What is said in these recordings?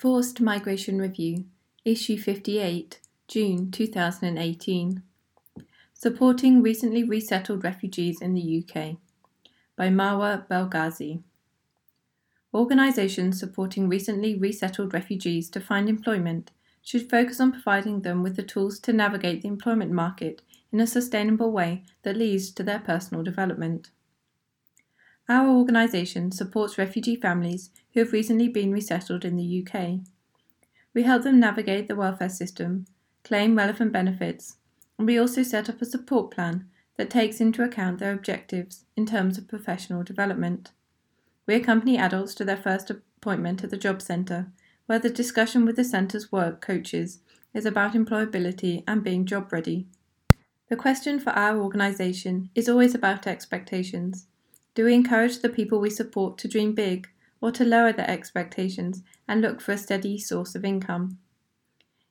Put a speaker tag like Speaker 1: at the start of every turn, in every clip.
Speaker 1: Forced Migration Review, Issue 58, June 2018. Supporting Recently Resettled Refugees in the UK by Marwa Belghazi. Organisations supporting recently resettled refugees to find employment should focus on providing them with the tools to navigate the employment market in a sustainable way that leads to their personal development. Our organisation supports refugee families who have recently been resettled in the UK. We help them navigate the welfare system, claim relevant benefits, and we also set up a support plan that takes into account their objectives in terms of professional development. We accompany adults to their first appointment at the job centre, where the discussion with the centre's work coaches is about employability and being job ready. The question for our organisation is always about expectations. Do we encourage the people we support to dream big or to lower their expectations and look for a steady source of income?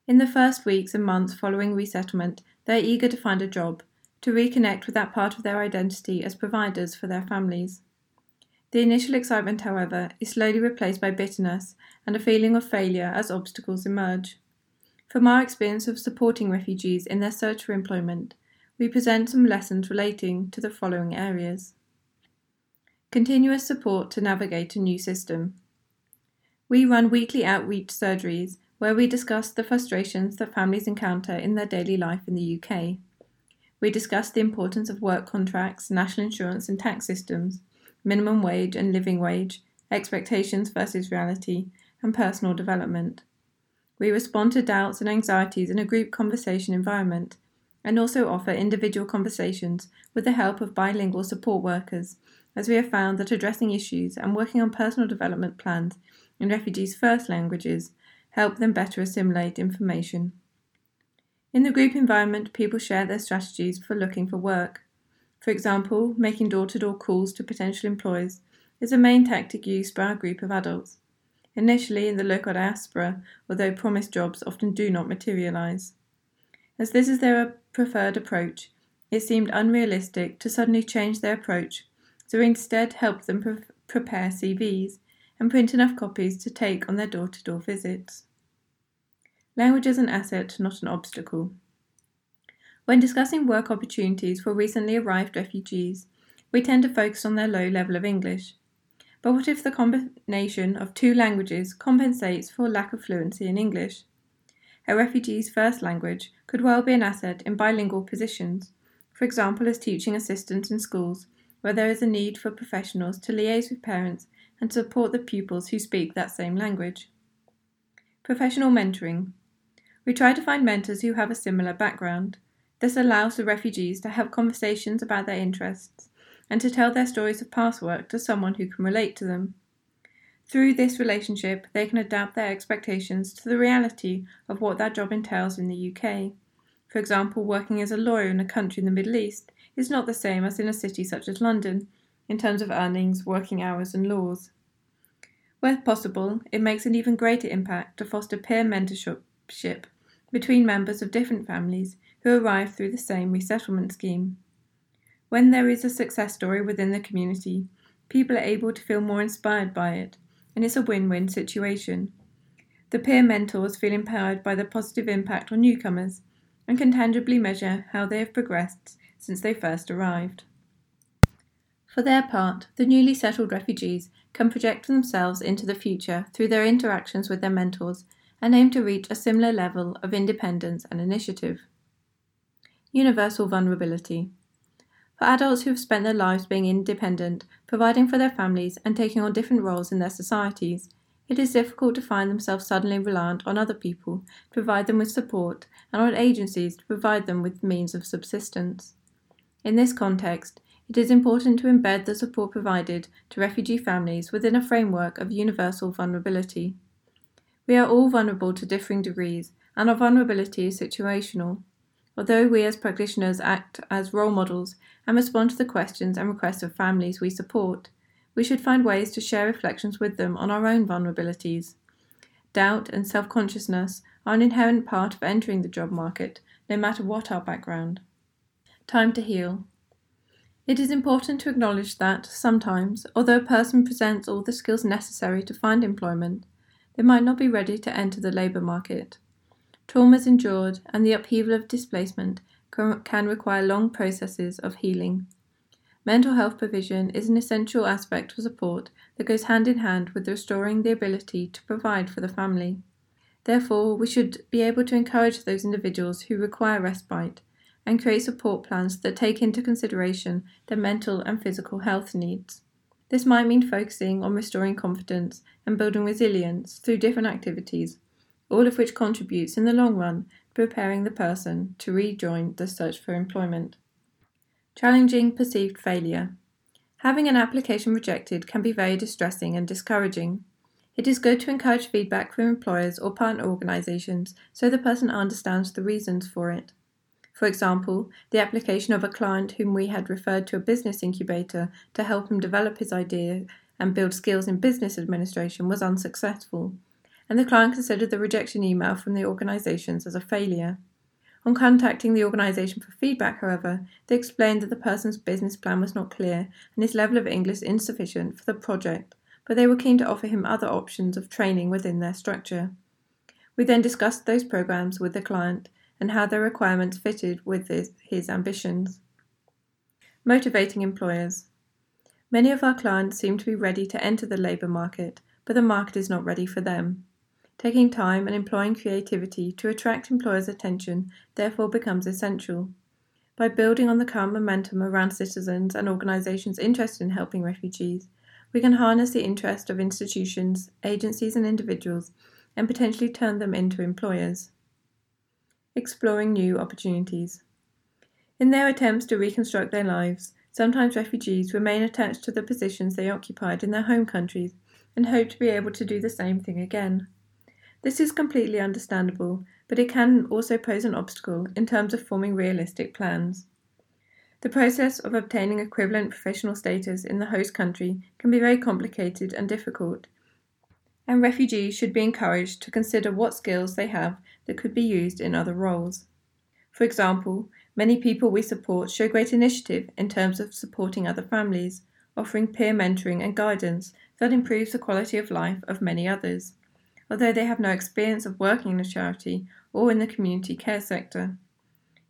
Speaker 1: In the first weeks and months following resettlement, they are eager to find a job, to reconnect with that part of their identity as providers for their families. The initial excitement, however, is slowly replaced by bitterness and a feeling of failure as obstacles emerge. From our experience of supporting refugees in their search for employment, we present some lessons relating to the following areas. Continuous support to navigate a new system. We run weekly outreach surgeries where we discuss the frustrations that families encounter in their daily life in the UK. We discuss the importance of work contracts, national insurance and tax systems, minimum wage and living wage, expectations versus reality, and personal development. We respond to doubts and anxieties in a group conversation environment and also offer individual conversations with the help of bilingual support workers, as we have found that addressing issues and working on personal development plans in refugees' first languages help them better assimilate information. In the group environment, people share their strategies for looking for work. For example, making door to door calls to potential employers is a main tactic used by our group of adults. Initially, in the local diaspora, although promised jobs often do not materialise. As this is their preferred approach, it seemed unrealistic to suddenly change their approach, so instead helped them pre- prepare CVs and print enough copies to take on their door to door visits. Language is an asset, not an obstacle. When discussing work opportunities for recently arrived refugees, we tend to focus on their low level of English. But what if the combination of two languages compensates for lack of fluency in English? A refugee's first language could well be an asset in bilingual positions, for example, as teaching assistants in schools where there is a need for professionals to liaise with parents and support the pupils who speak that same language. Professional mentoring. We try to find mentors who have a similar background. This allows the refugees to have conversations about their interests and to tell their stories of past work to someone who can relate to them. Through this relationship, they can adapt their expectations to the reality of what that job entails in the UK. For example, working as a lawyer in a country in the Middle East is not the same as in a city such as London, in terms of earnings, working hours, and laws. Where possible, it makes an even greater impact to foster peer mentorship between members of different families who arrive through the same resettlement scheme. When there is a success story within the community, people are able to feel more inspired by it, and it's a win win situation. The peer mentors feel empowered by the positive impact on newcomers and can tangibly measure how they have progressed since they first arrived. For their part, the newly settled refugees can project themselves into the future through their interactions with their mentors and aim to reach a similar level of independence and initiative. Universal vulnerability. For adults who have spent their lives being independent, providing for their families, and taking on different roles in their societies, it is difficult to find themselves suddenly reliant on other people to provide them with support and on agencies to provide them with means of subsistence. In this context, it is important to embed the support provided to refugee families within a framework of universal vulnerability. We are all vulnerable to differing degrees, and our vulnerability is situational. Although we as practitioners act as role models and respond to the questions and requests of families we support, we should find ways to share reflections with them on our own vulnerabilities. Doubt and self consciousness are an inherent part of entering the job market, no matter what our background. Time to heal. It is important to acknowledge that, sometimes, although a person presents all the skills necessary to find employment, they might not be ready to enter the labour market. Traumas endured and the upheaval of displacement can require long processes of healing. Mental health provision is an essential aspect of support that goes hand in hand with restoring the ability to provide for the family. Therefore, we should be able to encourage those individuals who require respite and create support plans that take into consideration their mental and physical health needs. This might mean focusing on restoring confidence and building resilience through different activities, all of which contributes in the long run to preparing the person to rejoin the search for employment. Challenging perceived failure. Having an application rejected can be very distressing and discouraging. It is good to encourage feedback from employers or partner organisations so the person understands the reasons for it. For example, the application of a client whom we had referred to a business incubator to help him develop his idea and build skills in business administration was unsuccessful, and the client considered the rejection email from the organisations as a failure. On contacting the organisation for feedback, however, they explained that the person's business plan was not clear and his level of English insufficient for the project, but they were keen to offer him other options of training within their structure. We then discussed those programs with the client and how their requirements fitted with his, his ambitions. Motivating employers. Many of our clients seem to be ready to enter the labour market, but the market is not ready for them. Taking time and employing creativity to attract employers' attention therefore becomes essential. By building on the current momentum around citizens and organisations interested in helping refugees, we can harness the interest of institutions, agencies, and individuals and potentially turn them into employers exploring new opportunities. In their attempts to reconstruct their lives, sometimes refugees remain attached to the positions they occupied in their home countries and hope to be able to do the same thing again. This is completely understandable, but it can also pose an obstacle in terms of forming realistic plans. The process of obtaining equivalent professional status in the host country can be very complicated and difficult, and refugees should be encouraged to consider what skills they have that could be used in other roles. For example, many people we support show great initiative in terms of supporting other families, offering peer mentoring and guidance that improves the quality of life of many others, although they have no experience of working in a charity or in the community care sector.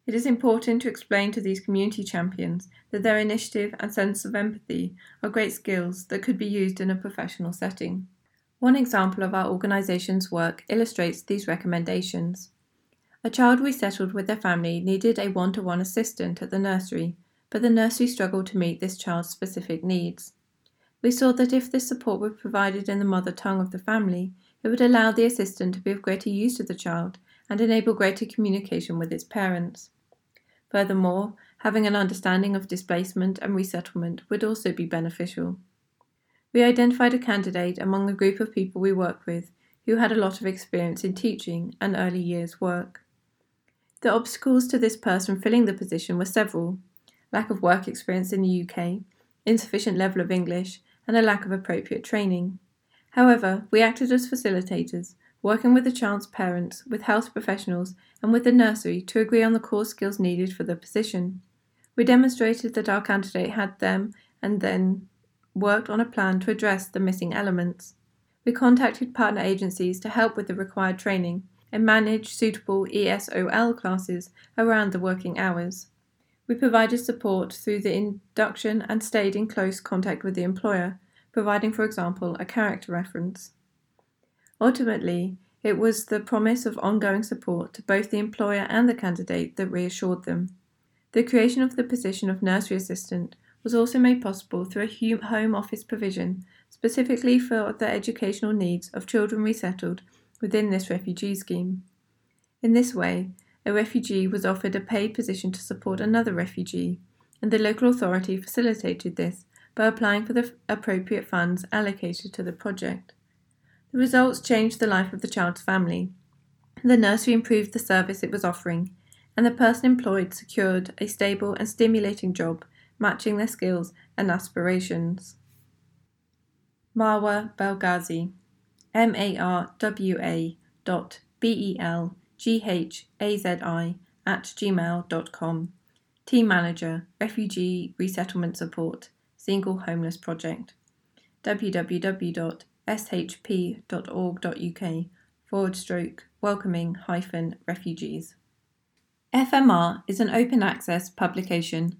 Speaker 1: It is important to explain to these community champions that their initiative and sense of empathy are great skills that could be used in a professional setting. One example of our organisation's work illustrates these recommendations. A child we settled with their family needed a one to one assistant at the nursery, but the nursery struggled to meet this child's specific needs. We saw that if this support were provided in the mother tongue of the family, it would allow the assistant to be of greater use to the child and enable greater communication with its parents. Furthermore, having an understanding of displacement and resettlement would also be beneficial. We identified a candidate among the group of people we work with who had a lot of experience in teaching and early years work. The obstacles to this person filling the position were several lack of work experience in the UK, insufficient level of English, and a lack of appropriate training. However, we acted as facilitators, working with the child's parents, with health professionals, and with the nursery to agree on the core skills needed for the position. We demonstrated that our candidate had them and then worked on a plan to address the missing elements. We contacted partner agencies to help with the required training and manage suitable ESOL classes around the working hours. We provided support through the induction and stayed in close contact with the employer, providing, for example, a character reference. Ultimately, it was the promise of ongoing support to both the employer and the candidate that reassured them. The creation of the position of nursery assistant was also made possible through a home office provision specifically for the educational needs of children resettled within this refugee scheme. In this way, a refugee was offered a paid position to support another refugee, and the local authority facilitated this by applying for the appropriate funds allocated to the project. The results changed the life of the child's family. The nursery improved the service it was offering, and the person employed secured a stable and stimulating job matching their skills and aspirations. Marwa Belghazi, M A R W A dot B E L G H A Z I at gmail.com. Team Manager, Refugee Resettlement Support, Single Homeless Project. www.fhrp.org. shp.org.uk forward stroke welcoming hyphen refugees. FMR is an open access publication.